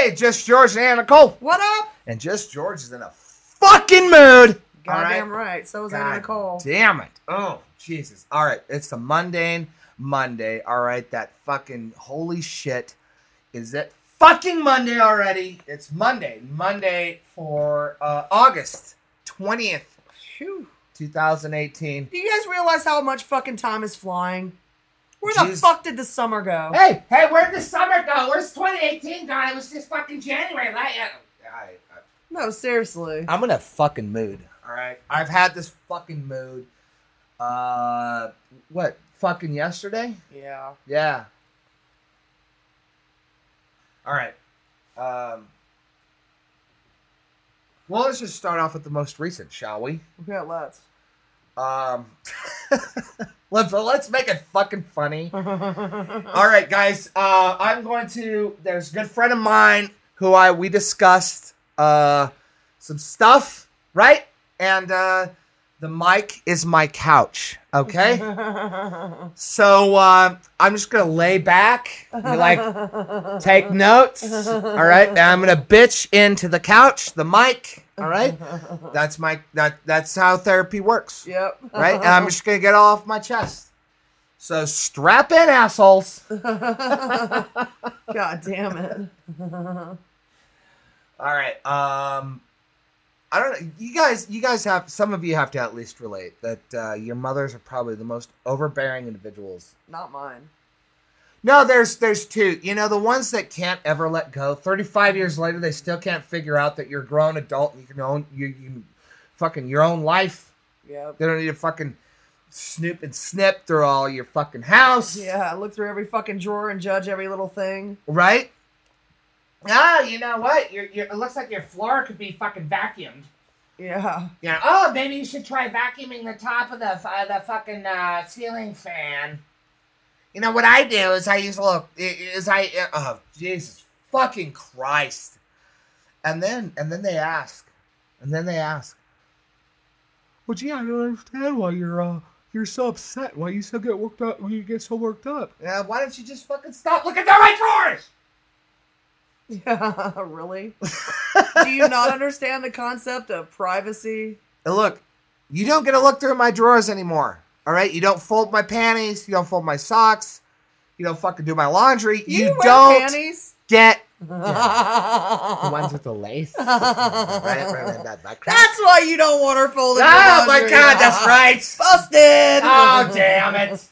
Hey, just George and Anna Nichole. What up? And just George is in a fucking mood. Goddamn right. right. So is God Anna Nichole. Damn it. Oh, Jesus. All right. It's a mundane Monday. All right. That fucking holy shit. Is it fucking Monday already? It's Monday. Monday for uh, August 20th, Phew. 2018. Do you guys realize how much fucking time is flying? Where the Jeez. fuck did the summer go? Hey, hey, where'd the summer go? Where's 2018 gone? It was just fucking January. Right? I, No, seriously. I'm in a fucking mood. All right. I've had this fucking mood. Uh, what? Fucking yesterday? Yeah. Yeah. All right. Um. Well, let's just start off with the most recent, shall we? Yeah, let's. Um. let's let's make it fucking funny. All right, guys. Uh, I'm going to. There's a good friend of mine who I we discussed uh some stuff, right? And uh, the mic is my couch. Okay. so uh, I'm just gonna lay back, and, like take notes. All right. I'm gonna bitch into the couch, the mic. All right. That's my that that's how therapy works Yep. right? And I'm just gonna get off my chest. So strap in, assholes. God damn it. All right. Um, I don't know. You guys, you guys have some of you have to at least relate that uh, your mothers are probably the most overbearing individuals. Not mine. No, there's there's two. You know, the ones that can't ever let go. Thirty five years later, they still can't figure out that you're a grown adult and you can own you you fucking your own life. Yeah. They don't need to fucking snoop and snip through all your fucking house. Yeah, look through every fucking drawer and judge every little thing. Right? Ah, you know what? Your, your, it looks like your floor could be fucking vacuumed. Yeah. Yeah. Oh, maybe you should try vacuuming the top of the uh, the fucking uh, ceiling fan. You know what I do is I use a little is I uh, oh Jesus fucking Christ, and then and then they ask, and then they ask, well, gee, I don't understand why you're uh you're so upset. Why you so get worked up? Why you get so worked up? Yeah. Why don't you just fucking stop looking through my drawers? Yeah, really? Do you not understand the concept of privacy? And look, you don't get to look through my drawers anymore. All right, you don't fold my panties. You don't fold my socks. You don't fucking do my laundry. You, You, wear don't panties? get the ones with the lace. right, right, right, that, that crap. why you don't want her folding. Ah, your Oh my god, that's right. Busted. Oh damn it!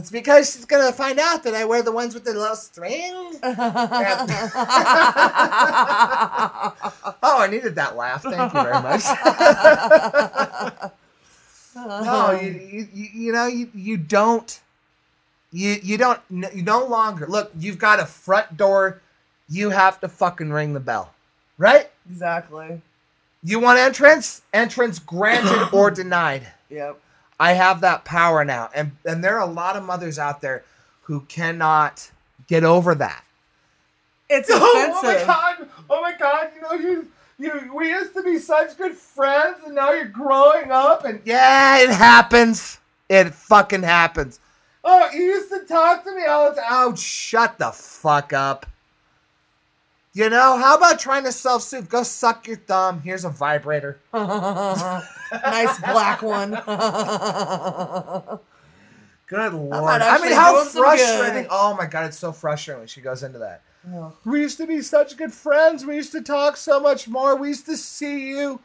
It's because she's gonna find out that I wear the ones with the little string. Oh, I needed that laugh. Thank you very much. No, um, you, you, you you know you, you don't you you don't you no longer look. You've got a front door. You have to fucking ring the bell, right? exactly. You want entrance? Entrance granted or denied. Yep. I have that power now, and and there are a lot of mothers out there who cannot get over that. It's Oh, offensive. god! Oh my god! You know you you we used to be such good friends, and now you're growing up, and yeah, it happens. It fucking happens. Oh, you used to talk to me all the time. Oh, shut the fuck up. You know, how about trying to self soothe? Go suck your thumb. Here's a vibrator. nice black one. Good lord. I mean, how frustrating. Oh my god, it's so frustrating when she goes into that. Oh. We used to be such good friends. We used to talk so much more. We used to see you.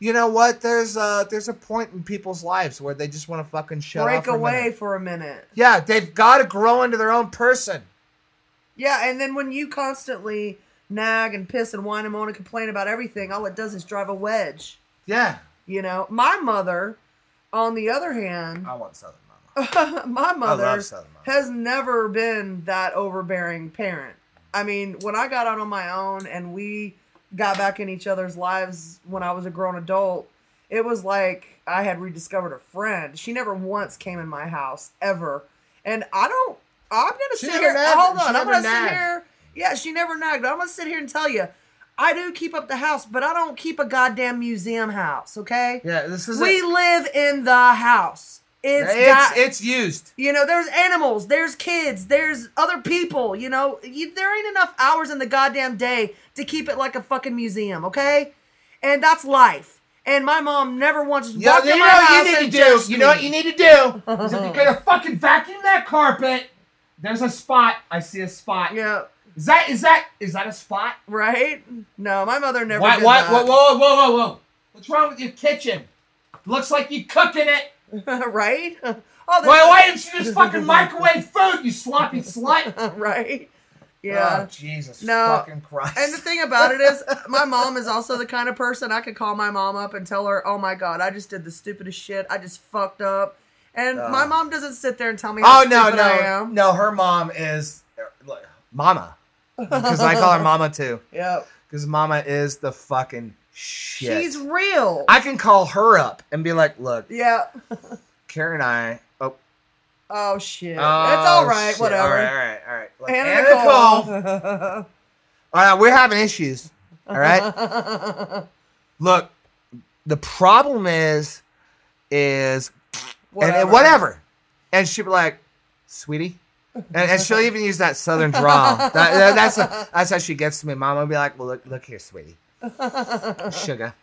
You know what? There's a there's a point in people's lives where they just want to fucking shut Break for a away minute. for a minute. Yeah, they've got to grow into their own person. Yeah, and then when you constantly nag and piss and whine and moan and complain about everything, all it does is drive a wedge. Yeah. You know, my mother, on the other hand, I want Southern Mama. my mother Southern Mama. has never been that overbearing parent. I mean, when I got out on my own and we got back in each other's lives when I was a grown adult, it was like I had rediscovered a friend. She never once came in my house ever, and I don't. I'm gonna She sit here. nagged- hold on, I'm gonna nagged. sit here. Yeah, she never nagged. But I'm gonna sit here and tell you, I do keep up the house, but I don't keep a goddamn museum house. Okay. Yeah, this is We it. live in the house. It's it's got, it's used. you know, there's animals, there's kids, there's other people. You know, you, there ain't enough hours in the goddamn day to keep it like a fucking museum, okay? And that's life. And my mom never once Yeah, walked you in my house you know what you need to do. You know what you need to do. Is if you're gonna fucking vacuum that carpet, there's a spot. I see a spot. Yeah, Is that is that is that a spot? right? No, my mother never What did what that. whoa whoa whoa whoa whoa? What's wrong with your kitchen? Looks like you cooking it. right? Oh, Why why didn't you just fucking microwave food? You sloppy slut. right? Yeah. Oh, Jesus No. fucking Christ. And the thing about it is, my mom is also the kind of person I could call my mom up and tell her, "Oh my god, I just did the stupidest shit. I just fucked up." And Oh. my mom doesn't sit there and tell me how Oh no stupid I no am. no! Her mom is look, Mama, because I call her Mama too. Yep. Because Mama is the fucking shit. She's real. I can call her up and be like, "Look, yeah. Karen and I." Oh, Oh shit. oh, it's all right. shit. Whatever. All right, all right, all right. Look, Anna, Anna Nichole. All right, we're having issues. All right. Look, the problem is, is and, and whatever. And she'll be like, sweetie. And, and she'll even use that southern drawl. That, that- that's that's how she gets to me. Mom will be like, well, look, look here, sweetie. Sugar.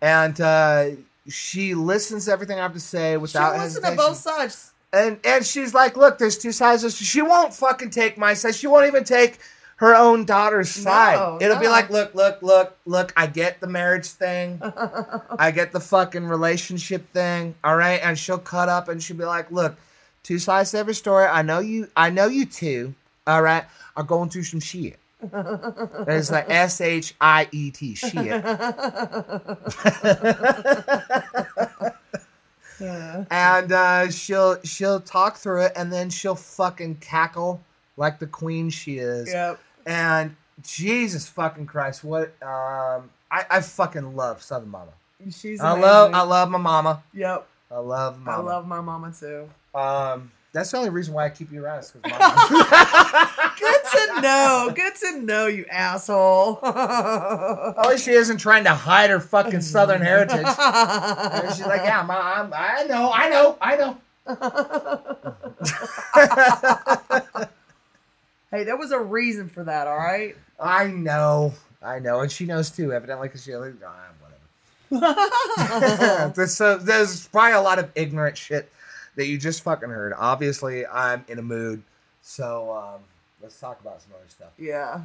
And uh, she listens to everything I have to say She without listens to both sides. And and she's like, look, there's two sides. She won't fucking take my side. She won't even take her own daughter's side. It'll be like, look, look, look, look. I get the marriage thing. I get the fucking relationship thing. All right, and she'll cut up and she'll be like, look, two sides to every story. I know you. I know you two. All right, are going through some shit. It's like S H I E T shit. and uh, she'll she'll talk through it, and then she'll fucking cackle like the queen she is. Yep. And Jesus fucking Christ, what um, I I fucking love Southern Mama. She's I love I love my mama. Yep. I love I mama. love my mama too. Um, that's the only reason why I keep you around is. Good to know. Good to know, you asshole. At least she isn't trying to hide her fucking Southern heritage. And she's like, yeah, I'm, I know, I know, I know. hey, there was a reason for that, all right? I know, I know, and she knows too. Evidently, because she like, ah, whatever. there's, so, there's probably a lot of ignorant shit that you just fucking heard. Obviously, I'm in a mood, so um, let's talk about some other stuff. yeah.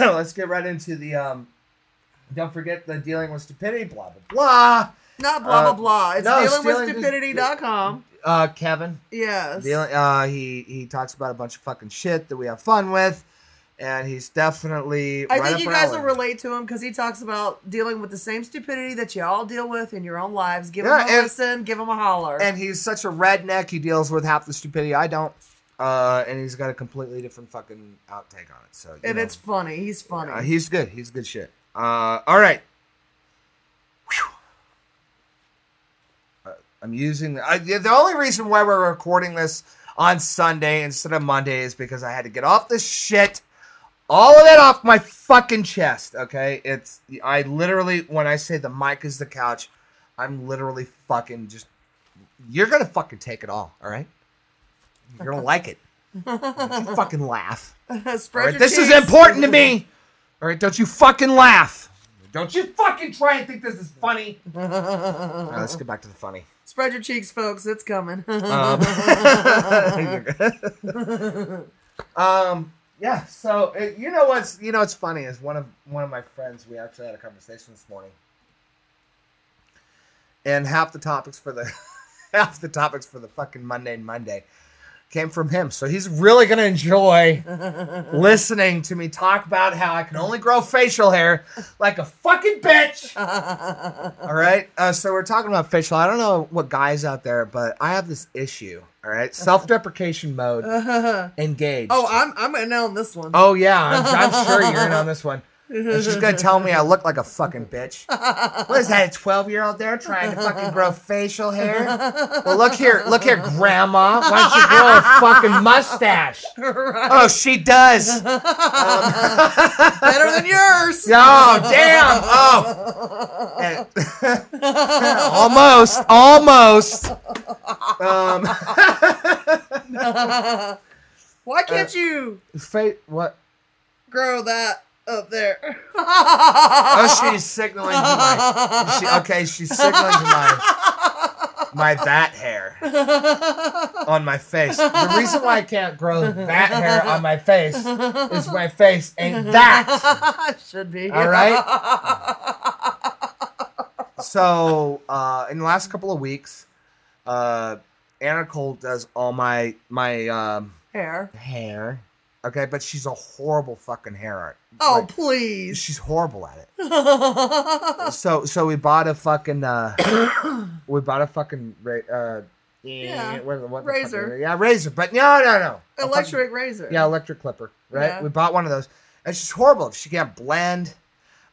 let's get right into the. Um, don't forget the dealing with stupidity, blah blah blah. Not blah blah Uh, blah. It's no, dealing with stupidity.com. Uh, Kevin, Yes. dealing, uh, he he talks about a bunch of fucking shit that we have fun with, and he's definitely. I right think you guys alley. will relate to him because he talks about dealing with the same stupidity that you all deal with in your own lives. Give Yeah, him a and- listen, give him a holler. and he's such a redneck. He deals with half the stupidity I don't, uh, and he's got a completely different fucking outtake on it. So, and know, it's funny. He's funny. uh, he's good. He's good shit. Uh, all right. Uh, I'm using the, I, the only reason why we're recording this on Sunday instead of Monday is because I had to get off this shit, all of that off my fucking chest. Okay, it's I literally when I say the mic is the couch, I'm literally fucking just. You're gonna fucking take it all. All right. You're gonna like it. Don't you fucking laugh. Spread right, this is important to me. All right, don't you fucking laugh. Don't you fucking try and think this is funny. All right, let's get back to the funny. Spread your cheeks, folks. It's coming. Um, um yeah. So uh, you know what's you know what's funny is one of one of my friends. We actually had a conversation this morning, and half the topics for the half the topics for the fucking Monday and Monday came from him. So he's really gonna enjoy listening to me talk about how I can only grow facial hair like a fucking bitch. All right. Uh, so we're talking about facial. I don't know what guys out there, but I have this issue. All right. Self-deprecation mode engaged. oh, I'm I'm in on this one. Oh yeah, I'm, I'm sure you're in on this one. And she's gonna tell me I look like a fucking bitch. What is that? A 12 year old there trying to fucking grow facial hair? Well, look here, look here, Grandma. Why don't you grow a fucking mustache? Right. Oh, she does. Um, Better than yours. Oh, damn. Oh. And- almost. Almost. Um, Why can't you fate. What? grow that up there? Oh, she's signaling to my. She, okay, she's signaling to my my that hair on my face. The reason why I can't grow that hair on my face is my face ain't that. Should be. All right. So, uh, in the last couple of weeks, uh, Anna Cole does all my my um, Hair. hair. Okay, but she's a horrible fucking hair art. Oh, Like, please. she's horrible at it. So so we bought a fucking uh we bought a fucking ra- uh Yeah, what, what razor. yeah razor but no no no A fucking- Electric razor. yeah electric clipper right Yeah. we bought one of those and she's horrible she can't blend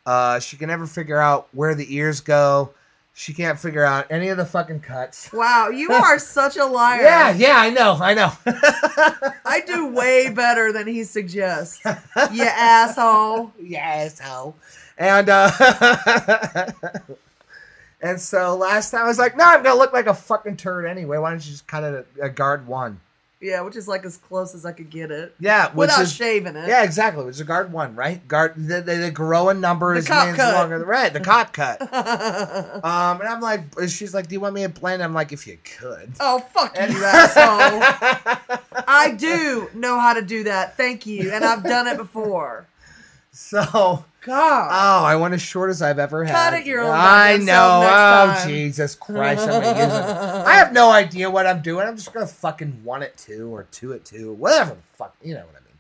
uh she can never figure out where the ears go she can't figure out any of the fucking cuts Wow, you are such a liar. yeah yeah I know I know I do way better than he suggests. You asshole. yes asshole. and uh and so last time I was like no I'm gonna look like a fucking turd anyway why don't you just cut it a, a guard one Yeah, which is like as close as I could get it. yeah Without is shaving it. yeah exactly which is a guard one right guard they, they, they grow in numbers The cop cut. longer the right the cop cut um and I'm like she's like do you want me to blend I'm like if you could oh, fuck And- you, asshole. I do know how to do that. Thank you. And I've done it before. so oh I went as short as I've ever had Cut it your own I know oh time. Jesus Christ I'm gonna use it I have no idea what I'm doing. I'm just gonna fucking one it two or two it two, whatever the fuck, you know what I mean.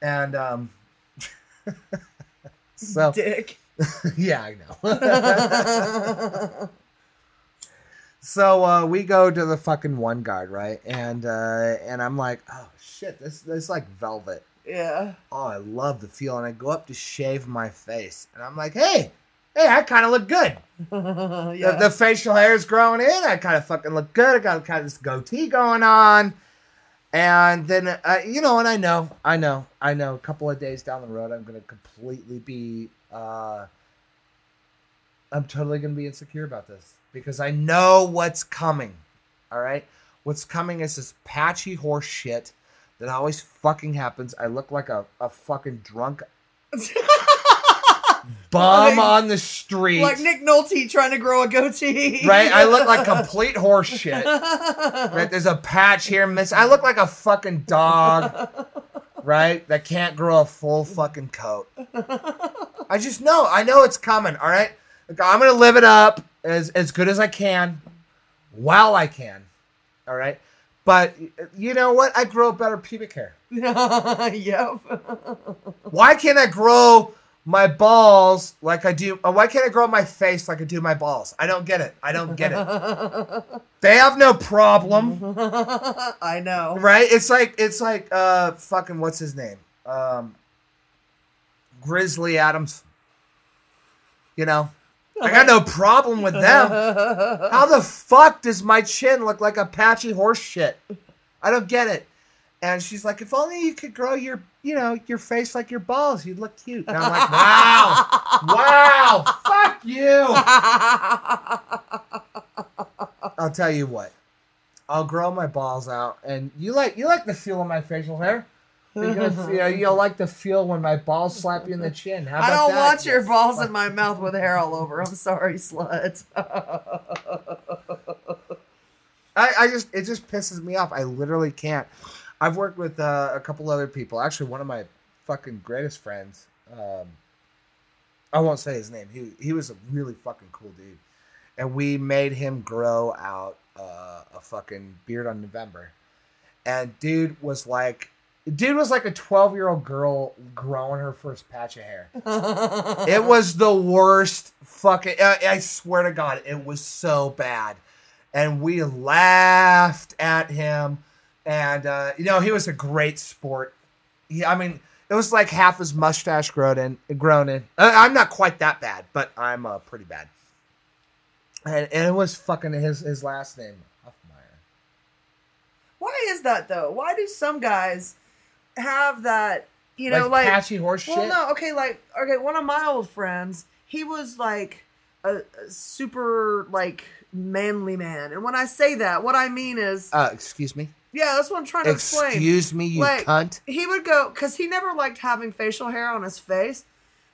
And um, so Dick. yeah, I know. so uh, we go to the fucking one guard, right? And uh, and I'm like, oh shit, this this like velvet. Yeah. Oh, I love the feel. And I go up to shave my face, and I'm like, hey, hey, I kind of look good. yeah. The, the facial hair is growing in. I kind of fucking look good. I got kind of this goatee going on. And then, uh, you know, and I know, I know, I know a couple of days down the road, I'm going to completely be, uh, I'm totally going to be insecure about this because I know what's coming. All right. What's coming is this patchy horse shit that always fucking happens. I look like a, a fucking drunk bum Like- on the street. like Nick Nolte trying to grow a goatee. right? I look like complete horse shit. Right? There's a patch here, miss. I look like a fucking dog, right? That can't grow a full fucking coat. I just know. I know it's coming. All right. Like, I'm gonna live it up as as good as I can, while I can. All right. But you know what? I grow better pubic hair. yep. Why can't I grow my balls like I do? uh, Why can't I grow my face like I do my balls? I don't get it. I don't get it. They have no problem. I know. right? It's like it's like uh fucking what's his name? Um Grizzly Adams. You know, I got no problem with them. How the fuck does my chin look like a patchy horse shit? I don't get it. And she's like, if only you could grow your, you know, your face like your balls, you'd look cute. And I'm like, wow, wow, fuck you. I'll tell you what. I'll grow my balls out, and you like you like the feel of my facial hair. You're you'll like the feel when my balls slap you in the chin. How I about don't that, want you your balls in my mouth with hair all over. I'm sorry, slut. I, I just it just pisses me off. I literally can't. I've worked with uh, a couple other people. Actually, one of my fucking greatest friends. Um, I won't say his name. He he was a really fucking cool dude, and we made him grow out uh, a fucking beard on November. And dude was like, dude was like a twelve year old girl growing her first patch of hair. It was the worst fucking. I, I swear to God, it was so bad, and we laughed at him, and uh, you know he was a great sport. He, I mean, it was like half his mustache grown in. Grown in. Uh, I'm not quite that bad, but I'm uh, pretty bad. And, and it was fucking his his last name Huffmeyer. Why is that though? Why do some guys have that? You know, like, patchy horse well, shit. no, okay, like okay, one of my old friends, he was like a a, a super like manly man. And when I say that, what I mean is, Uh, excuse me. yeah, that's what I'm trying to explain. Excuse me, you Like- cunt. he would go because he never liked having facial hair on his face,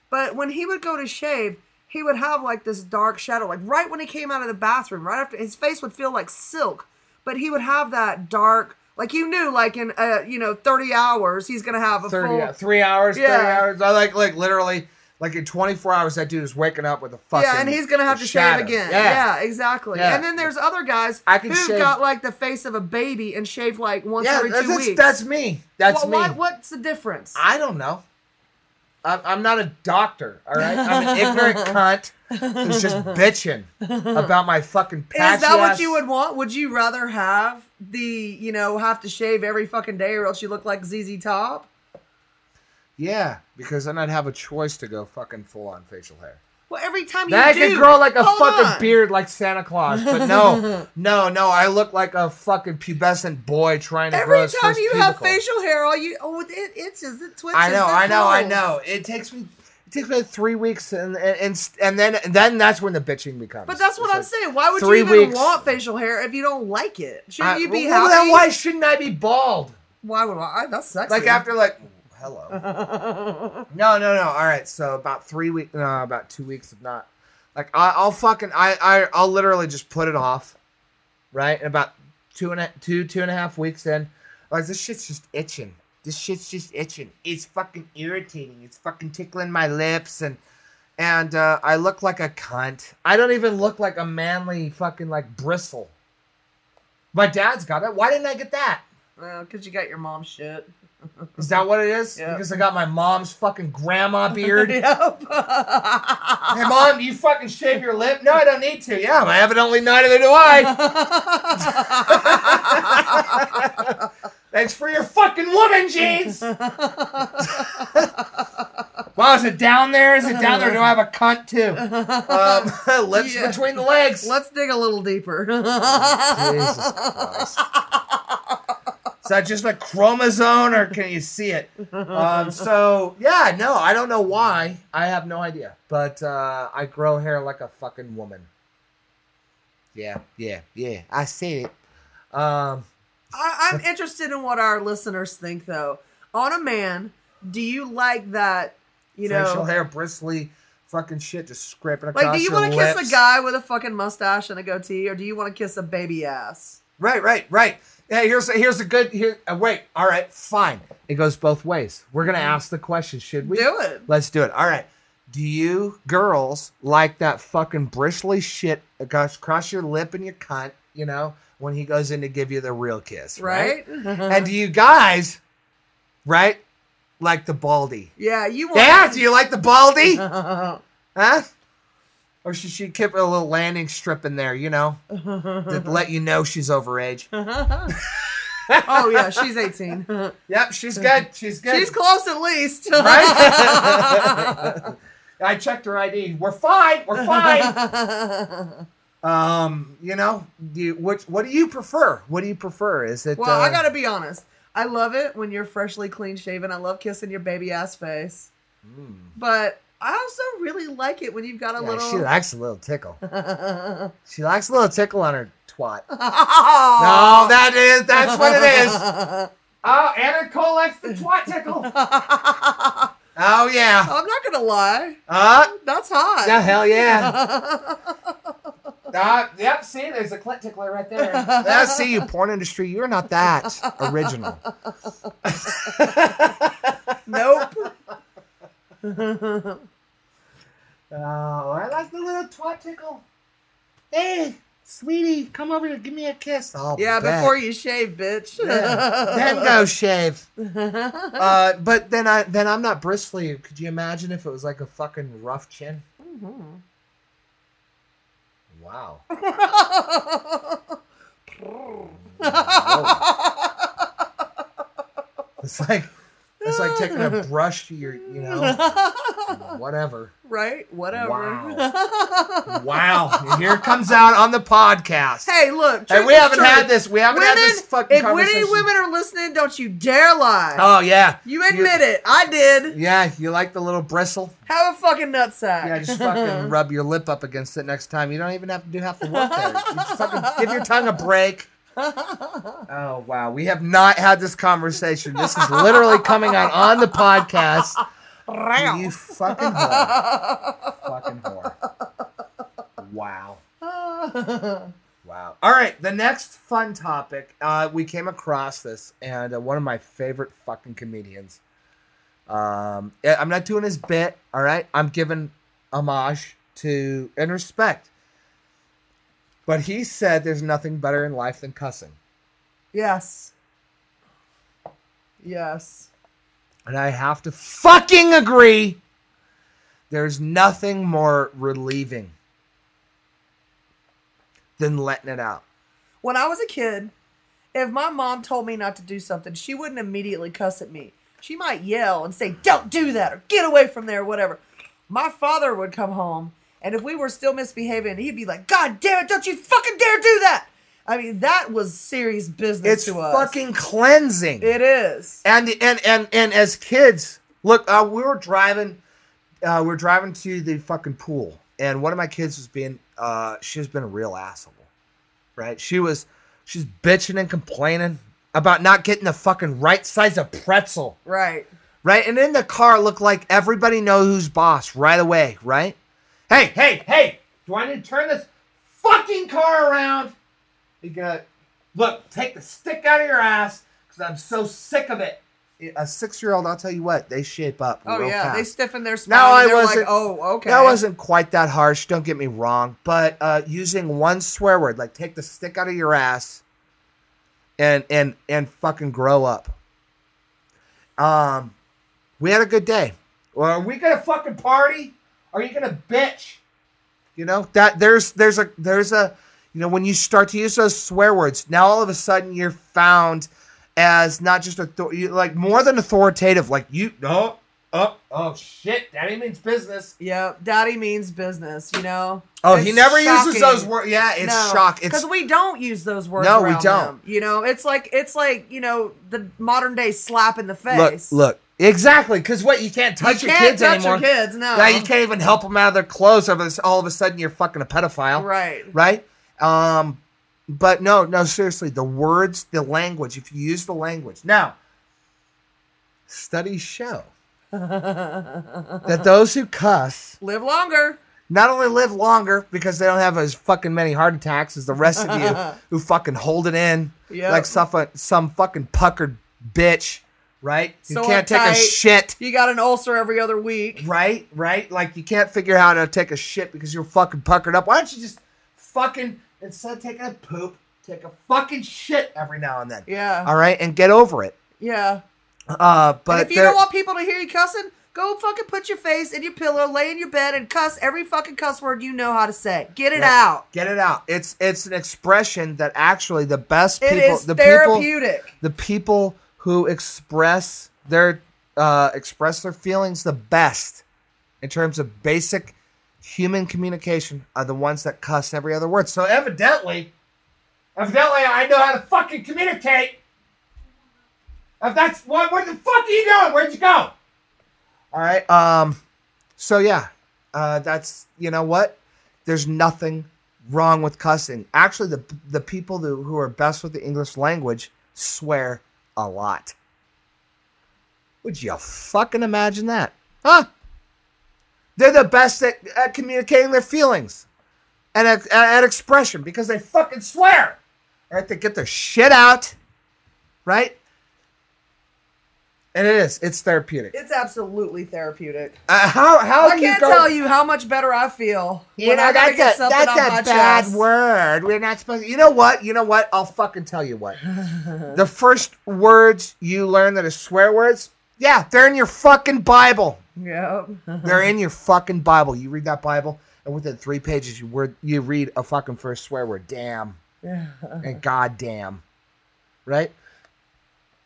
but when he would go to shave, he would have like this dark shadow. Like right when he came out of the bathroom, right after his face would feel like silk, but he would have that dark. Like you knew, like in uh, you know, thirty hours, he's gonna have a 30 full. hou- three hours, Yeah. 30 hours. I like, like literally, like in 24 hours, that dude is waking up with a fucking. yeah, and he's gonna have to shadow. shave again. Yeah. Yeah, exactly. Yeah. And then there's other guys I can who've shave- got like the face of a baby and shave like once Yeah, every two that's, weeks. that's me. That's Wha- me. why- what's the difference? I don't know. I'm, I'm not a doctor, all right? I'm an ignorant cunt who's just bitching about my fucking patchy Is that what you would want? Would you rather have the, you know, have to shave every fucking day or else you look like ZZ Top? Yeah, because then I'd have a choice to go fucking full on facial hair. Well, every time you Then I do, could grow like a fucking on. beard like Santa Claus, but no, no, no. I look like a fucking pubescent boy trying to grow Every time you have facial hair, all you oh it, it itches, it twitches. I know, I know, I know. It takes me, takes like three weeks, and and and, then and then that's when the bitching becomes. But that's what It's I'm like, saying. Why would you even weeks. want facial hair if you don't like it? Shouldn't I- you be well, happy? Then why shouldn't I be bald? Why would I? That's sexy. Like after like, hello. No, no, no. All right. So about three weeks, no, about two weeks, if not. Like I, I'll fucking, I, I, I'll literally just put it off, right? And about two and a, two, two and a half weeks in, like this shit's just itching. This shit's just itching. It's fucking irritating. It's fucking tickling my lips and. And uh, I look like a cunt. I don't even look like a manly fucking like bristle. My dad's got it. Why didn't I get that? well, because you got your mom's shit. Is that what it is? Yeah. Because I got my mom's fucking grandma beard. Yep. Hey, mom, you fucking shave your lip? No, I don't need to. Yeah, well, evidently neither do I. Thanks for your fucking woman jeans. Wow, is it down there? Is it down there? Do I have a cunt too? Um, lips Yeah. between the legs. Let's dig a little deeper. Jesus Christ. Is that just a chromosome or can you see it? Um, so, yeah, no, I don't know why. I have no idea. But uh, I grow hair like a fucking woman. Yeah, yeah, yeah. I see it. Um, I, I'm interested in what our listeners think, though. On a man, do you like that? You know, facial hair, bristly, fucking shit just scraping across like, do you want to kiss a guy with a fucking mustache and a goatee, or do you want to kiss a baby ass? Right, right, right. Yeah, here's a, here's a good here. Uh, wait, all right, fine. It goes both ways. We're gonna ask the question. Should we Do it. Let's do it. All right. Do you girls like that fucking bristly shit that across your lip and your cunt? You know when he goes in to give you the real kiss, right? Right? And do you guys, right, like the baldy? yeah, you want. Yeah. Do you like the baldy? Huh? Or should she keep a little landing strip in there? You know, to let you know she's overage. oh yeah, she's 18. Yep, she's good. She's good. she's close at least. right? I checked her ID. We're fine. We're fine. Um, you know, do you, which what do you prefer? What do you prefer? Is it? well, uh, I gotta be honest. I love it when you're freshly clean shaven. I love kissing your baby ass face. mm. But I also really like it when you've got a Yeah, little. she likes a little tickle. She likes a little tickle on her twat. no, that is that's what it is. Oh, Anna Cole likes the twat tickle. Oh yeah. I'm not gonna lie. Uh, That's hot. yeah, hell yeah. Uh, yep, see, there's a clit tickler right there. Yeah, see, you porn industry, you're not that original. nope. Oh, I like the little twat tickle. Hey, sweetie, come over here, give me a kiss. Oh, yeah, bet. before you shave, bitch. Yeah. then go shave. Uh, but then I then I'm not bristly. Could you imagine if it was like a fucking rough chin? Mhm. Wow. It's like It's like taking a brush to your, you know, whatever. right? Whatever. Wow. Wow! Here it comes out on the podcast. hey, look. Hey, we haven't had this. We haven't had this Women, fucking if conversation. any women are listening, don't you dare lie. oh yeah, you admit it. I did. yeah. You like the little bristle? Have a fucking nutsack. Yeah, just fucking rub your lip up against it next time. You don't even have to do half the work there. You just fucking give your tongue a break. Oh wow, we have not had this conversation. This is literally coming out on the podcast. You fucking whore. fucking whore. Wow. Wow. All right, the next fun topic. Uh, we came across this, and uh, one of my favorite fucking comedians. Um, I'm not doing his bit. All right, I'm giving homage to and respect. But he said there's nothing better in life than cussing, yes. Yes. and I have to fucking agree. There's nothing more relieving than letting it out. When I was a kid, if my mom told me not to do something, she wouldn't immediately cuss at me. She might yell and say, Don't do that, or get away from there, or whatever. My father would come home, and if we were still misbehaving, he'd be like, God damn it, don't you fucking dare do that! I mean, that was serious business It's to us. fucking cleansing. It is. and and and and as kids, look, uh, we were driving, uh, we were driving to the fucking pool, and one of my kids was being, uh, she's been a real asshole, right? She was, she's bitching and complaining about not getting the fucking right size of pretzel, Right. right? And in the car, looked like everybody knows who's boss right away, right? Hey, hey, hey! Do I need to turn this fucking car around? You gotta look. Take the stick out of your ass because I'm so sick of it. A six-year-old, I'll tell you what, they shape up. Oh, real yeah. They stiffen their spine. Now and I wasn't- Like, oh, okay. That wasn't quite that harsh. Don't get me wrong, but uh, using one swear word, like take the stick out of your ass, and and and fucking grow up. Um, we had a good day. Well, are we gonna fucking party? Are you gonna bitch? You know that there's there's a there's a you know when you start to use those swear words, now all of a sudden you're found as not just author- like more than authoritative. Like you, oh, oh, oh, shit, daddy means business. Yep. Daddy means business, you know? Oh, he It's never uses those words. Yeah, it's shock. Because we don't use those words. No, we don't. them, you know, it's like it's like you know the modern day slap in the face. look, face. look, exactly. Because what you can't touch you your can't kids touch anymore. your kids. No, Now you can't even help them out of their clothes. All of a- All of a sudden, you're fucking a pedophile, Right. right? Um, but no, no, seriously, the words, the language. If you use the language now, studies show that those who cuss Live longer. not only live longer because they don't have as fucking many heart attacks as the rest of you who fucking hold it in Yep. like some, some fucking puckered bitch, right? You can't take a shit, You got an ulcer every other week. right? Right? Like you can't figure out how to take a shit because you're fucking puckered up. Why don't you just fucking instead of taking a poop, take a fucking shit every now and then? Yeah. All right, and get over it. Yeah. Uh, but and if you don't want people to hear you cussing, go fucking put your face in your pillow, lay in your bed, and cuss every fucking cuss word you know how to say. Get it Yeah. out. get it out. It's it's an expression that actually the best people, the people, the people who express their uh, express their feelings the best in terms of basic human communication are the ones that cuss every other word. So evidently, evidently, I know how to fucking communicate. If that's what, what the fuck are you doing? Where'd you go? All right. Um. So yeah, uh, that's you know what. There's nothing wrong with cussing. Actually, the the people who, who are best with the English language swear a lot. Would you fucking imagine that? Huh? They're the best at, at communicating their feelings and at, at expression because they fucking swear. Right? They get their shit out. Right? And it is. It's therapeutic. It's absolutely therapeutic. Uh, how how I you can't go? tell you how much better I feel You when know I gotta that's get a something that's on my a bad chest. word. We're not supposed. To, you know what? You know what? I'll fucking tell you what. the first words you learn that are swear words, yeah, they're in your fucking Bible. Yep. They're in your fucking Bible. You read that Bible, and within three pages, you word you read a fucking first swear word. Damn and goddamn, right?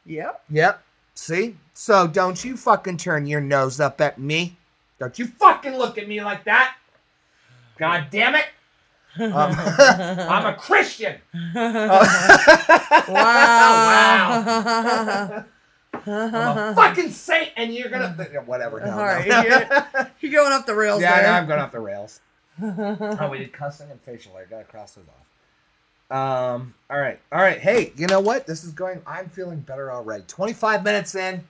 Yep. Yep. See? So don't you fucking turn your nose up at me. Don't you fucking look at me like that. God damn it. Um, I'm a Christian. wow. wow. I'm a fucking saint, and you're gonna whatever. No, All no. you're- You're going off the rails yeah, I know, there. I'm going off the rails. Oh, we did cussing and facial. I gotta cross those off. Um. All right. All right. Hey, you know what? This is going. I'm feeling better already. 25 minutes in.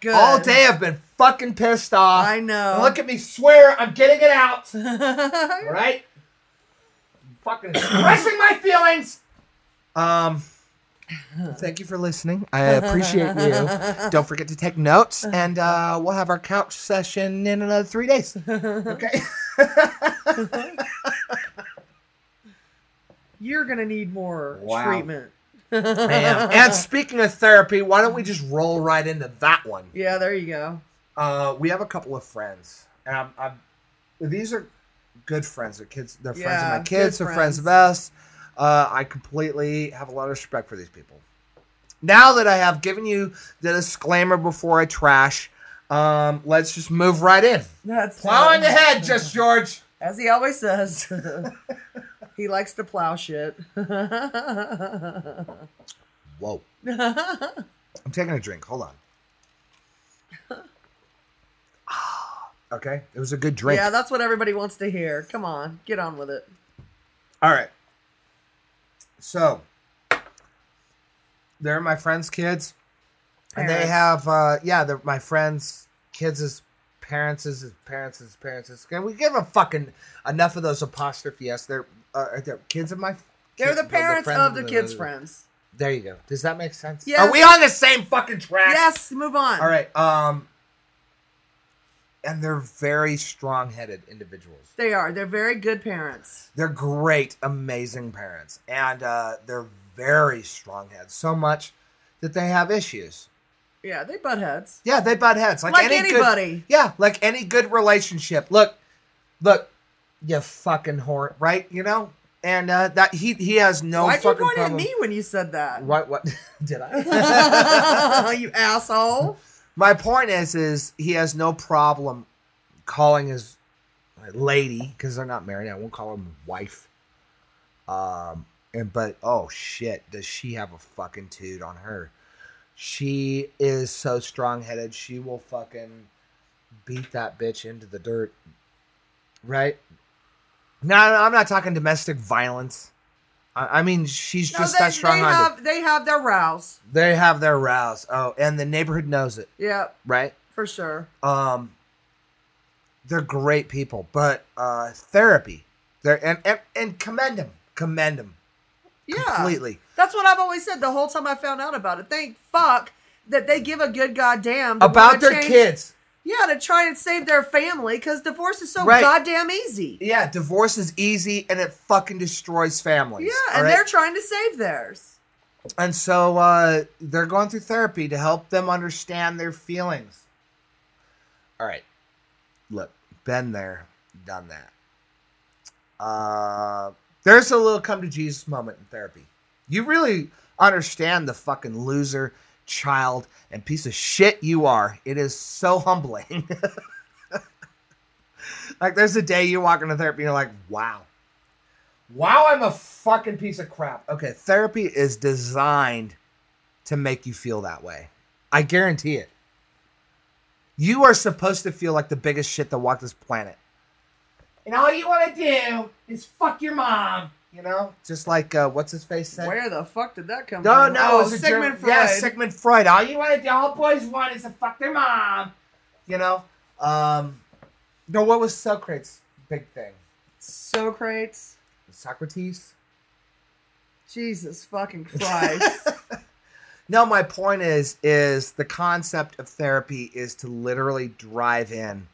Good. All day I've been fucking pissed off. I know. Look at me swear. I'm getting it out. All right. I'm fucking expressing my feelings. Um. Thank you for listening. I appreciate you. Don't forget to take notes, and uh, we'll have our couch session in another three days. Okay. You're gonna need more Wow. treatment. And speaking of therapy, why don't we just roll right into that one? yeah, there you go. Uh, we have a couple of friends, and I'm, I'm these are good friends. They're kids. They're friends Yeah, of my kids. They're friends of us. Uh, I completely have a lot of respect for these people. Now that I have given you the disclaimer before I trash, um, let's just move right in. That's Plowing ahead, just George. as he always says. he likes to plow shit. Whoa. I'm taking a drink. Hold on. okay, it was a good drink. yeah, that's what everybody wants to hear. Come on, get on with it. All right. So, they're my friends' kids, and they have, uh, yeah, they're my friends' kids' parents' his parents' parents'. Can we give them fucking enough of those apostrophe s? They're, uh, they're kids of my. They're the parents of the kids' friends. There you go. Does that make sense? Yes. Are we on the same fucking track? Yes, move on. All right. Um, and they're very strong-headed individuals. They are. They're very good parents. They're great, amazing parents, and uh, they're very strong-headed. So much that they have issues. Yeah, they butt heads. Yeah, they butt heads like, Like, any good- anybody. yeah, like any good relationship. Look, look, you fucking whore, right? You know, and uh, that he he has no Why'd you fucking point problem. at me when you said that? What what did I? you asshole. My point is, is he has no problem calling his lady because they're not married. I won't call him wife. Um, and but oh shit, does she have a fucking toot on her? She is so strong headed. She will fucking beat that bitch into the dirt. Right? No, I'm not talking domestic violence. I, I mean, she's No, just they, that strong they have they have their rows. They have their rows. Oh, and the neighborhood knows it, Yeah, right? for sure. um they're great people but uh therapy they're and and, and commend them commend them Yeah, completely that's what I've always said the whole time I found out about it. Thank fuck that they give a good goddamn about their change- kids Yeah, to try and save their family because divorce is so Right. goddamn easy. yeah divorce is easy and it fucking destroys families Yeah, all and right? they're trying to save theirs. and so uh they're going through therapy to help them understand their feelings all right look been there done that uh there's a little come to jesus moment in therapy you really understand the fucking loser child and piece of shit you are. It is so humbling. Like there's a day you walk into therapy and you're like wow. Wow i'm a fucking piece of crap. Okay therapy is designed to make you feel that way. I guarantee it. You are supposed to feel like the biggest shit that walked this planet. And all you want to do is fuck your mom you know just like uh, what's his face said Where the fuck did that come no, from? no, oh, it was Sigmund German- Freud. Yeah, Sigmund Freud. All you want to do, all boys want is to fuck their mom. You know. Um, no, what was Socrates' big thing? Socrates. Socrates. Jesus fucking Christ. No, my point is, is the concept of therapy is to literally drive in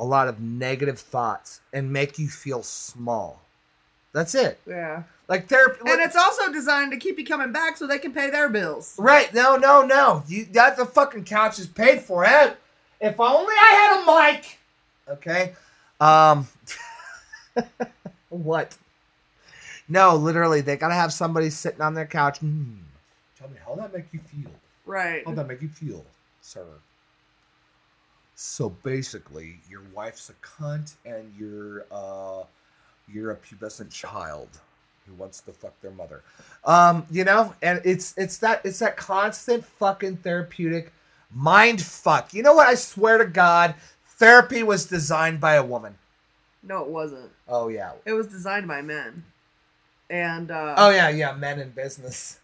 a lot of negative thoughts and make you feel small. That's it. yeah. Like therapy. And it's also designed to keep you coming back so they can pay their bills. Right. No, no, no. You that the fucking couch is paid for. Eh? If only I had a mic. Okay. Um what? No, literally, they gotta have somebody sitting on their couch. Hmm. Tell me how that make you feel. Right. How that make you feel? sir. So basically, your wife's a cunt, and you're uh, you're a pubescent child who wants to fuck their mother. Um, you know, and it's it's that it's that constant fucking therapeutic mind fuck. You know what? I swear to God, therapy was designed by a woman. No, it wasn't. Oh yeah. It was designed by men. And uh Oh yeah, yeah. Men in business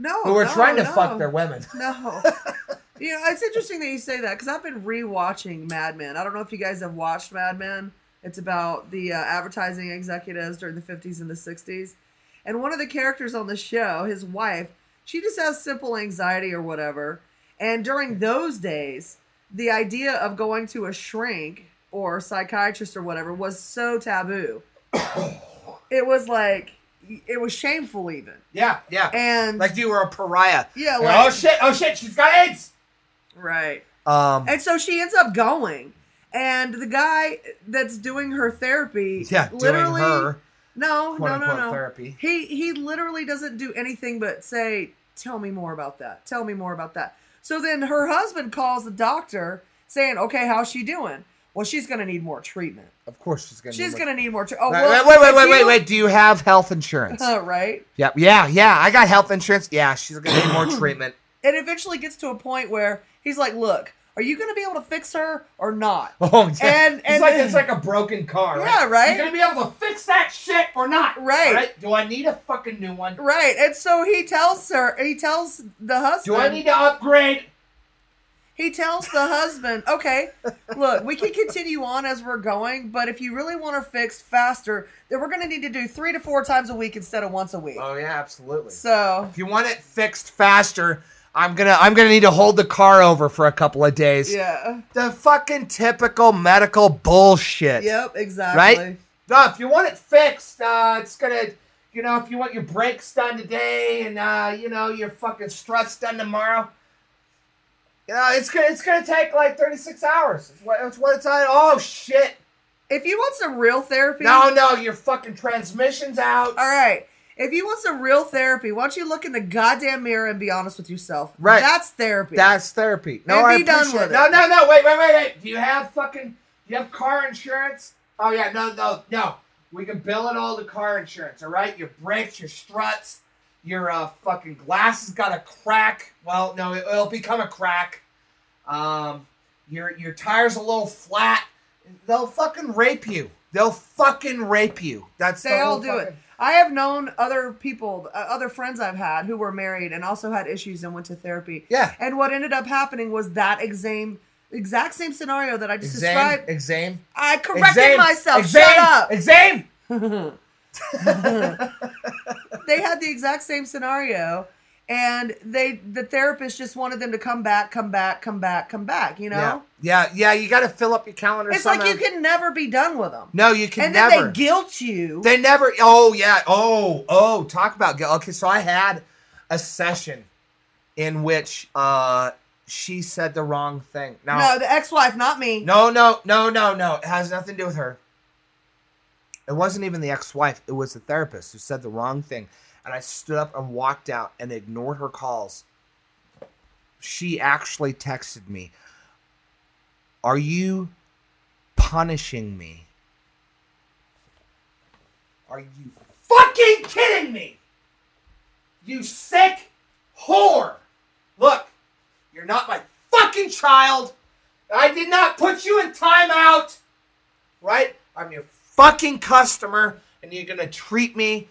no, who were no, trying to no. fuck their women. No. you know, it's interesting that you say that because I've been rewatching Mad Men. I don't know if you guys have watched Mad Men. It's about the uh, advertising executives during the 50s and the 60s. And one of the characters on the show, his wife, she just has simple anxiety or whatever. And during those days, the idea of going to a shrink or psychiatrist or whatever was so taboo. it was like, it was shameful even. Yeah, yeah. And Like you were a pariah. yeah, Like, like, oh shit! Oh shit! She's got AIDS. right. Um. And so she ends up going. And the guy that's doing her therapy, Yeah, literally, doing her no, no, no, no. therapy. He he literally doesn't do anything but say, "Tell me more about that. Tell me more about that." So then her husband calls the doctor saying, "Okay, how's she doing?" Well, she's going to need more treatment. Of course, she's gonna. She's need going to need more. Tre- oh, Wait, well, wait, wait, wait, wait, you- wait. Do you have health insurance? Uh, right. yeah, yeah, yeah. I got health insurance. Yeah, she's gonna need more treatment. It eventually gets to a point where he's like, "Look, are you going to be able to fix her or not?" Oh, yeah. And- it's and- like it's like a broken car. Right? Yeah, right? You're gonna be able to fix that shit or not? Right. Do I need a fucking new one? Right. And so he tells her, he tells the husband, Do I need to upgrade? he tells the husband, okay, look, we can continue on as we're going, but if you really want her fixed faster, then we're going to need to do three to four times a week instead of once a week. Oh yeah, absolutely. So, If you want it fixed faster, I'm gonna I'm gonna need to hold the car over for a couple of days. yeah. The fucking typical medical bullshit. Yep, exactly. Right? No, if you want it fixed, uh, it's gonna, you know, if you want your brakes done today and uh, you know your fucking struts done tomorrow, you know, it's gonna it's gonna take like 36 hours. It's what it's what it's on. Oh shit! If you want some real therapy, No, no, your fucking transmission's out. all right. If you want some real therapy, why don't you look in the goddamn mirror and be honest with yourself? Right. That's therapy. That's therapy. No, And I be done appreciate with it. No, no, no. Wait, wait, wait, wait. Do you have fucking? Do you have car insurance? Oh yeah, no, no, no. We can bill it all to car insurance. All right, your brakes, your struts, your uh, fucking glass has got a crack. Well, no, it, will become a crack. Um, your your tires a little flat. They'll fucking rape you. They'll fucking rape you. That's They the all whole do it. I have known other people, uh, other friends I've had who were married and also had issues and went to therapy. Yeah. And what ended up happening was that exam, exact same scenario that I just Exam. described. Exam. I corrected Exam. myself. Exam. Shut up. Exam. they had the exact same scenario, and they the therapist just wanted them to come back, come back, come back, come back. You know, Yeah, yeah, yeah. You got to fill up your calendar. it's like you can never be done with them. No, you can and then never. they guilt you. They never. Oh yeah. Oh oh. Talk about guilt. Okay, so I had a session in which uh she said the wrong thing. Now, no, the ex-wife, not me. no, no, no, no, no. It has nothing to do with her. It wasn't even the ex-wife. It was the therapist who said the wrong thing, and I stood up and walked out and ignored her calls. She actually texted me, "Are you punishing me?" Are you fucking kidding me? You sick whore! Look, you're not my fucking child. I did not put you in timeout. Right? I'm your fucking customer, and you're gonna treat me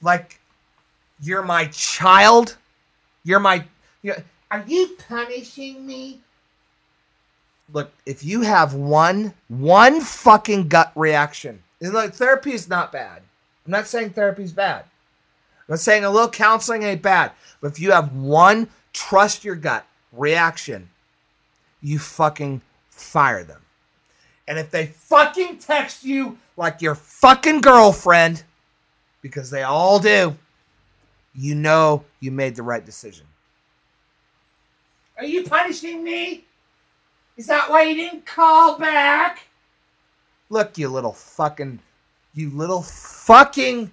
like you're my child. You're my. You're, are you punishing me? Look, if you have one one fucking gut reaction, and look, therapy is not bad. I'm not saying therapy's bad. I'm not saying a little counseling ain't bad. But if you have one trust your gut reaction, you fucking fire them. And if they fucking text you like your fucking girlfriend, because they all do, you know you made the right decision. Are you punishing me? Is that why you didn't call back? Look, you little fucking, you little fucking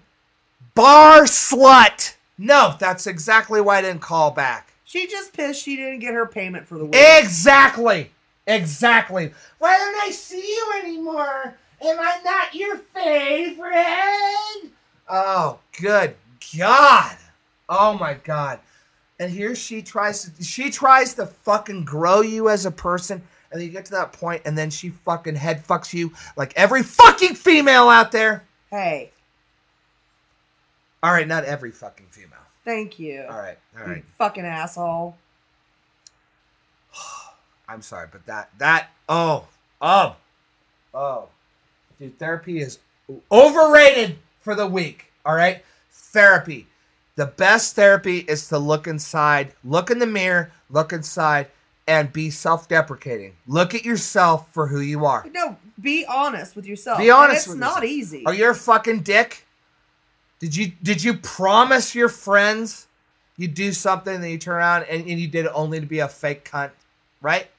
bar slut. No, that's exactly why I didn't call back. She just pissed she didn't get her payment for the week. Exactly. Exactly. Why don't I see you anymore? Am I not your favorite? Oh, good God. Oh my God. And here she tries to she tries to fucking grow you as a person. And then you get to that point, and then she fucking head fucks you like every fucking female out there. Hey, All right, not every fucking female. thank you. All right, all You fucking asshole. I'm sorry, but that that oh oh oh, dude, therapy is overrated for the week. All right, therapy. The best therapy is to look inside, look in the mirror, look inside, and be self-deprecating. Look at yourself for who you are. No, be honest with yourself. Be And honest it's with not yourself. easy. Are you a fucking dick? Did you did you promise your friends you'd do something and then you turn around and, and you did it only to be a fake cunt, right?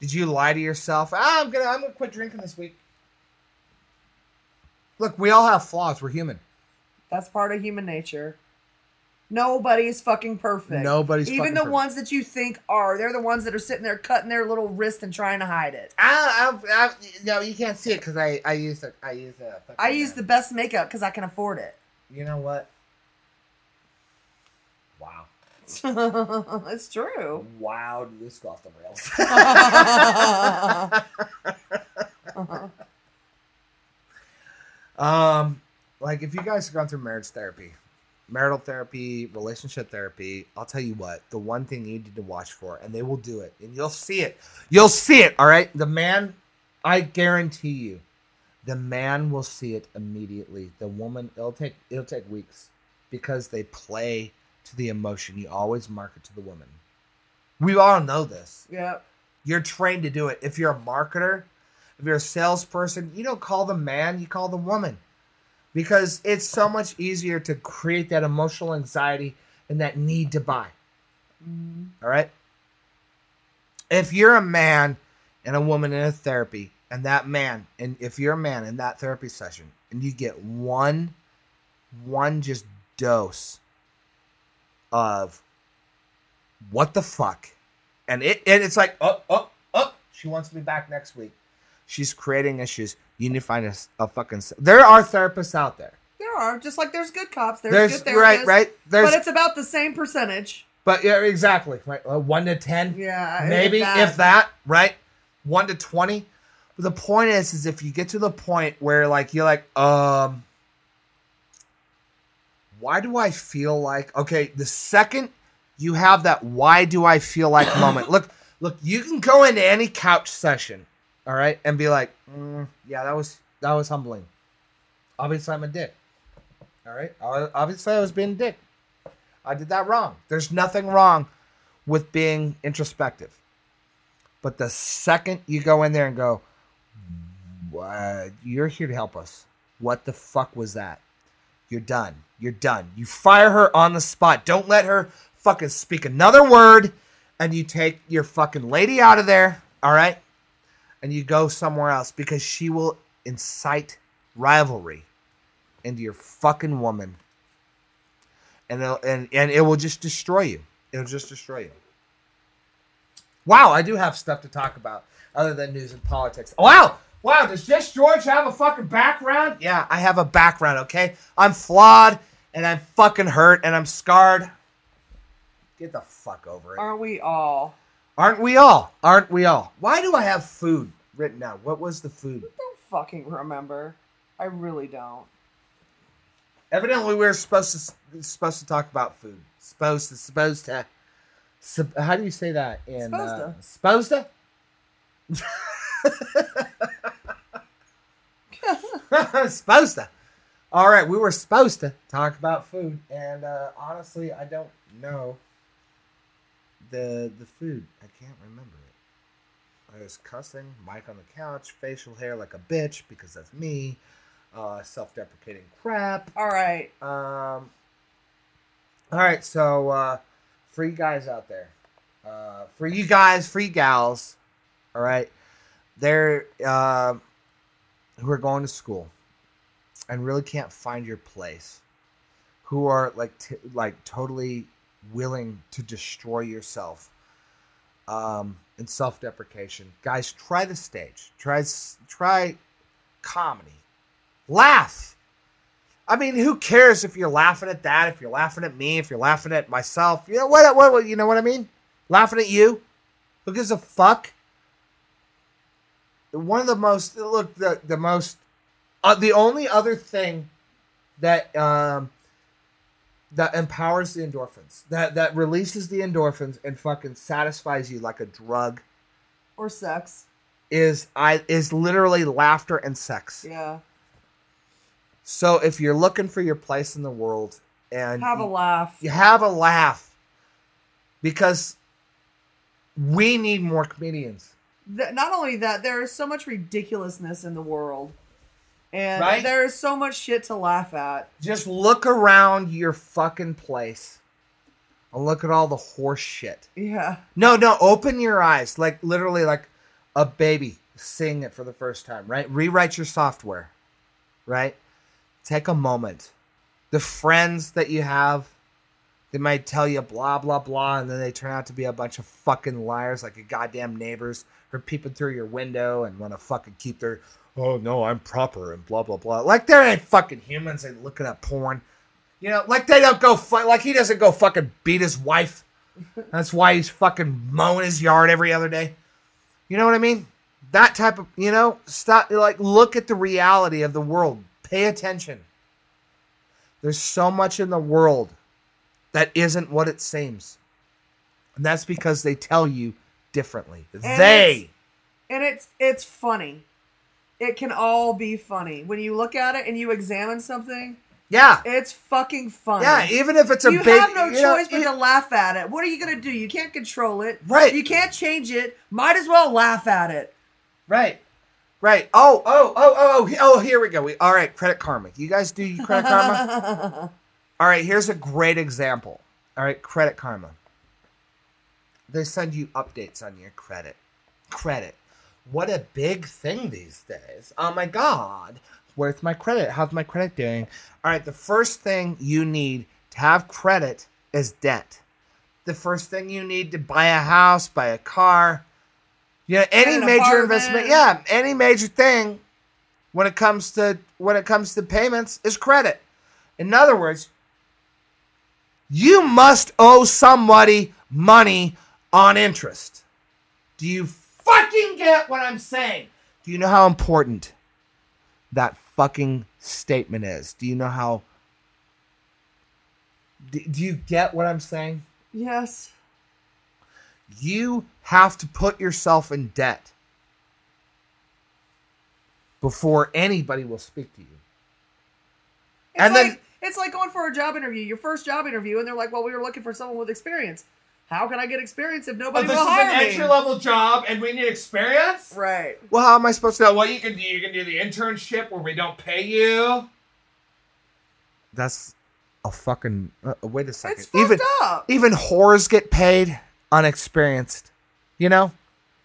Did you lie to yourself? Ah, I'm gonna I'm gonna quit drinking this week. Look, we all have flaws. We're human. That's part of human nature. Nobody's fucking perfect. Nobody's Even fucking the perfect. ones that you think are, they're the ones that are sitting there cutting their little wrist and trying to hide it. I, I, I, no, you can't see it because I I use a I use a. I use the best makeup because I can afford it. You know what? Wow. it's true. Wow, did this go off the rails? Um, like if you guys have gone through marriage therapy, marital therapy, relationship therapy, I'll tell you what, the one thing you need to watch for, and they will do it, and you'll see it. You'll see it, all right? The man, I guarantee you, the man will see it immediately. The woman, it'll take it'll take weeks because they play to the emotion. You always market to the woman. We all know this. Yeah. You're trained to do it. If you're a marketer, if you're a salesperson, you don't call the man, you call the woman. Because it's so much easier to create that emotional anxiety and that need to buy. Mhm. All right? If you're a man and a woman in a therapy, and that man, and if you're a man in that therapy session, and you get one, one just dose of what the fuck, and it and it's like, oh, oh, oh, she wants to be back next week. She's creating issues. You need to find a fucking. There are therapists out there. There are just like there's good cops, there's, There's, good therapists, right, right. There's, but it's about the same percentage. but yeah, exactly. Right, uh, one to ten. Yeah, maybe if that. right one to 20 but the point is is if you get to the point where like you're like um why do i feel like okay the second you have that why do i feel like moment look look you can go into any couch session all right and be like mm, yeah that was that was humbling obviously i'm a dick all right obviously i was being a dick i did that wrong there's nothing wrong with being introspective but the second you go in there and go, "What? you're here to help us. What the fuck was that? You're done. You're done. You fire her on the spot. Don't let her fucking speak another word. And you take your fucking lady out of there, all right? And you go somewhere else because she will incite rivalry into your fucking woman. And, and, and it will just destroy you. It'll just destroy you. Wow, I do have stuff to talk about other than news and politics. Oh, wow, wow, does Just George have a fucking background? Yeah, I have a background, okay? I'm flawed and I'm fucking hurt and I'm scarred. Get the fuck over it. Aren't we all? Aren't we all? Aren't we all? Why do I have food written down? What was the food? I Don't fucking remember. I really don't. Evidently, we were supposed to supposed to talk about food. Supposed to supposed to. Sup- how do you say that in uh, supposed to? supposed to. All right, we were supposed to talk about food, and uh, honestly, I don't know the the food. I can't remember it. I was cussing, Mike on the couch, facial hair like a bitch because that's me. Uh, self-deprecating crap. All right. Um. All right, so uh, for you guys out there, uh, for you guys, free gals, all right, they're uh, who are going to school and really can't find your place, who are like t- like totally willing to destroy yourself um, in self-deprecation. Guys, try the stage. Try try comedy. Laugh. I mean, who cares if you're laughing at that? If you're laughing at me? If you're laughing at myself? You know what? What? what you know what I mean? Laughing at you? Who gives a fuck? One of the most look the the most uh, the only other thing that um that empowers the endorphins that that releases the endorphins and fucking satisfies you like a drug Or sex. is I is literally laughter and sex. Yeah. So if you're looking for your place in the world and Have a laugh. you have a laugh because we need more comedians. Not only that, there is so much ridiculousness in the world. And Right? there is so much shit to laugh at. Just look around your fucking place and look at all the horse shit. Yeah. No, no, open your eyes. Like literally like a baby seeing it for the first time, right? Rewrite your software. Right? Take a moment. The friends that you have, they might tell you blah blah blah, and then they turn out to be a bunch of fucking liars, like your goddamn neighbors who are peeping through your window and want to fucking keep their oh no, I'm proper and blah blah blah. Like there ain't fucking humans. They looking at porn. You know, like they don't go fu- like he doesn't go fucking beat his wife. That's why he's fucking mowing his yard every other day. You know what I mean? That type of you know, stop like look at the reality of the world. Pay attention. There's so much in the world that isn't what it seems. And that's because they tell you differently. they And it's it's funny. It can all be funny. When you look at it and you examine something, Yeah. it's fucking funny. Yeah, even if it's a you big have no you know, choice but to laugh at it. What are you gonna do? You can't control it. Right. You can't change it. Might as well laugh at it. Right. Right. Oh, oh, oh, oh, oh, oh, here we go. We, all right, Credit Karma. You guys do your Credit Karma? All right, here's a great example. All right, Credit Karma. They send you updates on your credit. Credit. What a big thing these days. Oh my God. Where's my credit? How's my credit doing? All right, the first thing you need to have credit is debt. The first thing you need to buy a house, buy a car, yeah, any major apartment. investment, yeah, any major thing when it comes to when it comes to payments is credit. In other words, you must owe somebody money on interest. Do you fucking get what I'm saying? Do you know how important that fucking statement is? Do you know how do, do you get what I'm saying? yes. You have to put yourself in debt before anybody will speak to you. It's And like, then- it's like going for a job interview, your first job interview, and they're like, "Well, we were looking for someone with experience. How can I get experience if nobody will hire me?" This is an entry level job and we need experience. Right. Well, how am I supposed to know? What you can do, you can do the internship where we don't pay you. That's a fucking. Uh, wait a second. It's fucked even up. even whores get paid unexperienced. You know,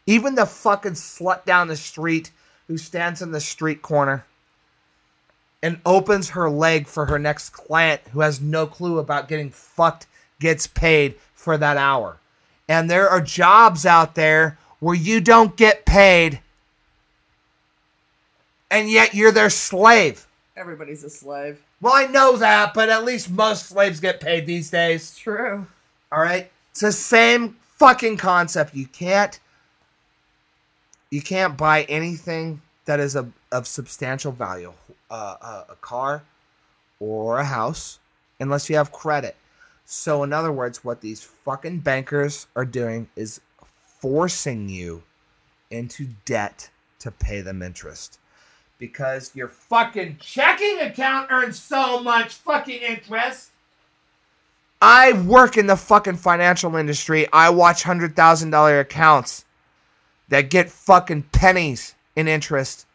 even the fucking slut down the street who stands in the street corner and opens her leg for her next client who has no clue about getting fucked gets paid for that hour. And there are jobs out there where you don't get paid and yet you're their slave. Everybody's a slave. Well, I know that, but at least most slaves get paid these days. It's true. All right, it's the same fucking concept. You can't, you can't buy anything that is of, of substantial value, uh, uh, a car or a house, unless you have credit. So, in other words, what these fucking bankers are doing is forcing you into debt to pay them interest. Because your fucking checking account earns so much fucking interest. I work in the fucking financial industry. I watch hundred thousand dollar accounts that get fucking pennies in interest.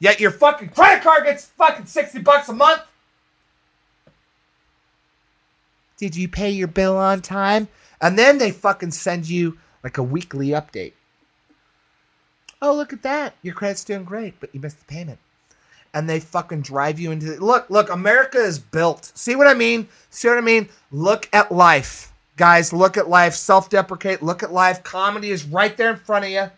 Yet your fucking credit card gets fucking sixty bucks a month. Did you pay your bill on time? And then they fucking send you like a weekly update. Oh, look at that. Your credit's doing great, but you missed the payment. and they fucking drive you into look look america is built. See what i mean? See what i mean? Look at life. Guys look at life. Self-deprecate. Look at life. Comedy is right there in front of you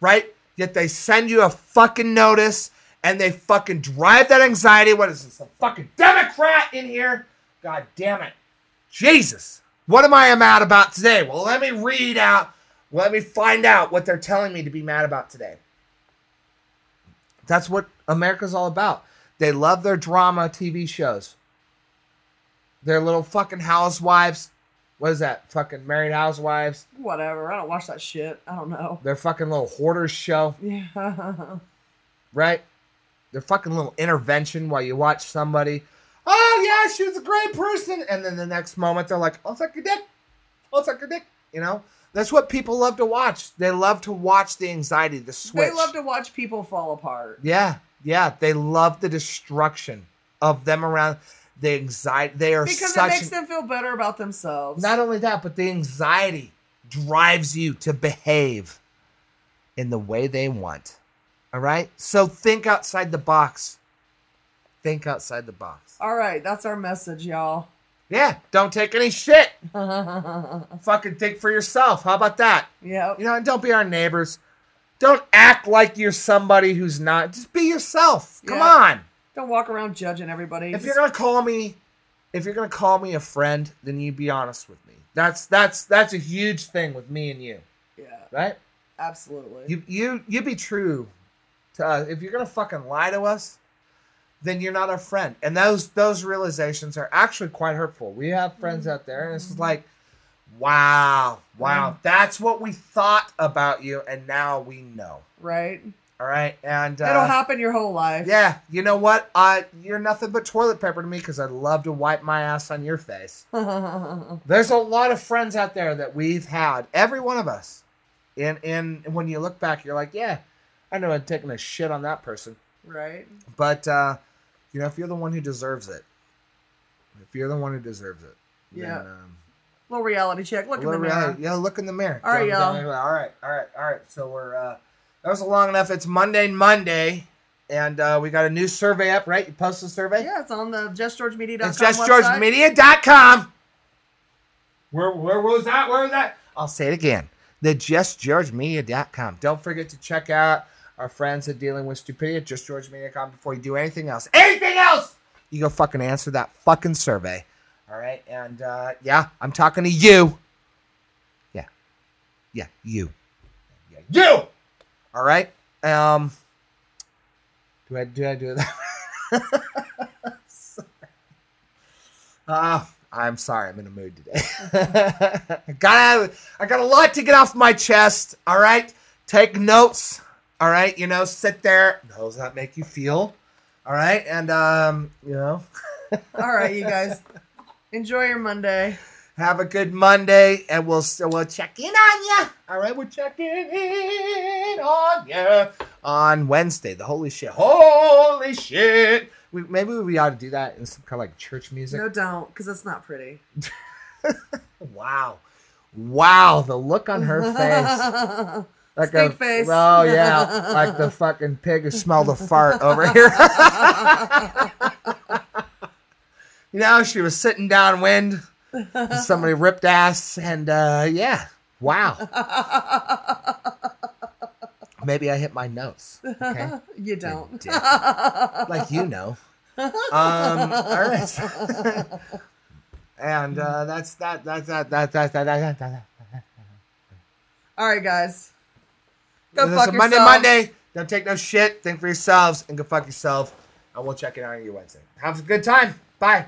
right? Yet they send you a fucking notice and they fucking drive that anxiety. What is this a fucking democrat in here? God damn it jesus what am i mad about today well let me read out let me find out what they're telling me to be mad about today that's what America's all about. They love their drama TV shows. Their little fucking housewives. What is that? Fucking married housewives. Whatever. I don't watch that shit. I don't know. Their fucking little hoarders show, Yeah. right? Their fucking little intervention while you watch somebody. Oh yeah, she was a great person, and then the next moment they're like, "Oh, suck your dick, oh, suck your dick," you know. That's what people love to watch. They love to watch the anxiety, the switch. They love to watch people fall apart. Yeah, yeah, they love the destruction of them around the anxiety. They are Because such. it makes them feel better about themselves. not only that, but the anxiety drives you to behave in the way they want. All right, so think outside the box. Think outside the box. All right, that's our message, y'all. Yeah, don't take any shit. Fucking think for yourself. How about that? Yeah. You know, and don't be our neighbors. Don't act like you're somebody who's not. Just be yourself. Come Yeah. on. Don't walk around judging everybody. if Just- you're gonna call me if you're gonna call me a friend then you be honest with me that's that's that's a huge thing with me and you yeah, right absolutely. you you you be true to us if you're gonna fucking lie to us then you're not a friend and those those realizations are actually quite hurtful we have friends out there and it's just like wow wow that's what we thought about you and now we know right? all right and uh, It'll happen your whole life. yeah, you know what? I you're nothing but toilet paper to me because I love to wipe my ass on your face. There's a lot of friends out there that we've had, every one of us. And and when you look back, you're like, yeah, I know I'm taking a shit on that person. right. But uh, you know, if you're the one who deserves it, if you're the one who deserves it, Yeah. Then, um, Little reality check. Look in the little mirror. yeah, look in the mirror. All right, y'all. all right, all right, all right. So we're uh, that was long enough. It's Monday, Monday, and uh, we got a new survey up. Right, you posted the survey. Yeah, it's on the justgeorgemedia.com It's justgeorgemedia.com. Where, where was that? Where was that? I'll say it again. The justgeorgemedia.com. Don't forget to check out our friends are Dealing with Stupidity at justgeorgemedia.com before you do anything else. Anything else! You go fucking answer that fucking survey. All right? And uh, yeah, I'm talking to you. Yeah. Yeah, you. Yeah, you! All right? Um, do I do I do that? Uh, I'm sorry. I'm in a mood today. I got I got a lot to get off my chest. All right, take notes. All right, you know, sit there. How does that make you feel? All right, and um, you know, All right, you guys. Enjoy your Monday. have a good Monday, and we'll we'll check in on you. All right, we're checking in on you on Wednesday. The holy shit, holy shit. We, maybe we ought to do that in some kind of like church music. No, don't, because it's not pretty. Wow. Wow, the look on her face. Like Stink face. Oh yeah, like the fucking pig who smelled a fart over here. you know, she was sitting downwind. Somebody ripped ass, and uh, yeah, wow. Maybe I hit my nose. Okay, you don't. like you know. Um, all right. and uh, that's that. That's that. That. That. That. That. that, that. All right, guys. Go This fuck is a Monday. Monday. Don't take no shit. Think for yourselves and go fuck yourself. And we'll check it out on you Wednesday. Have a good time. Bye.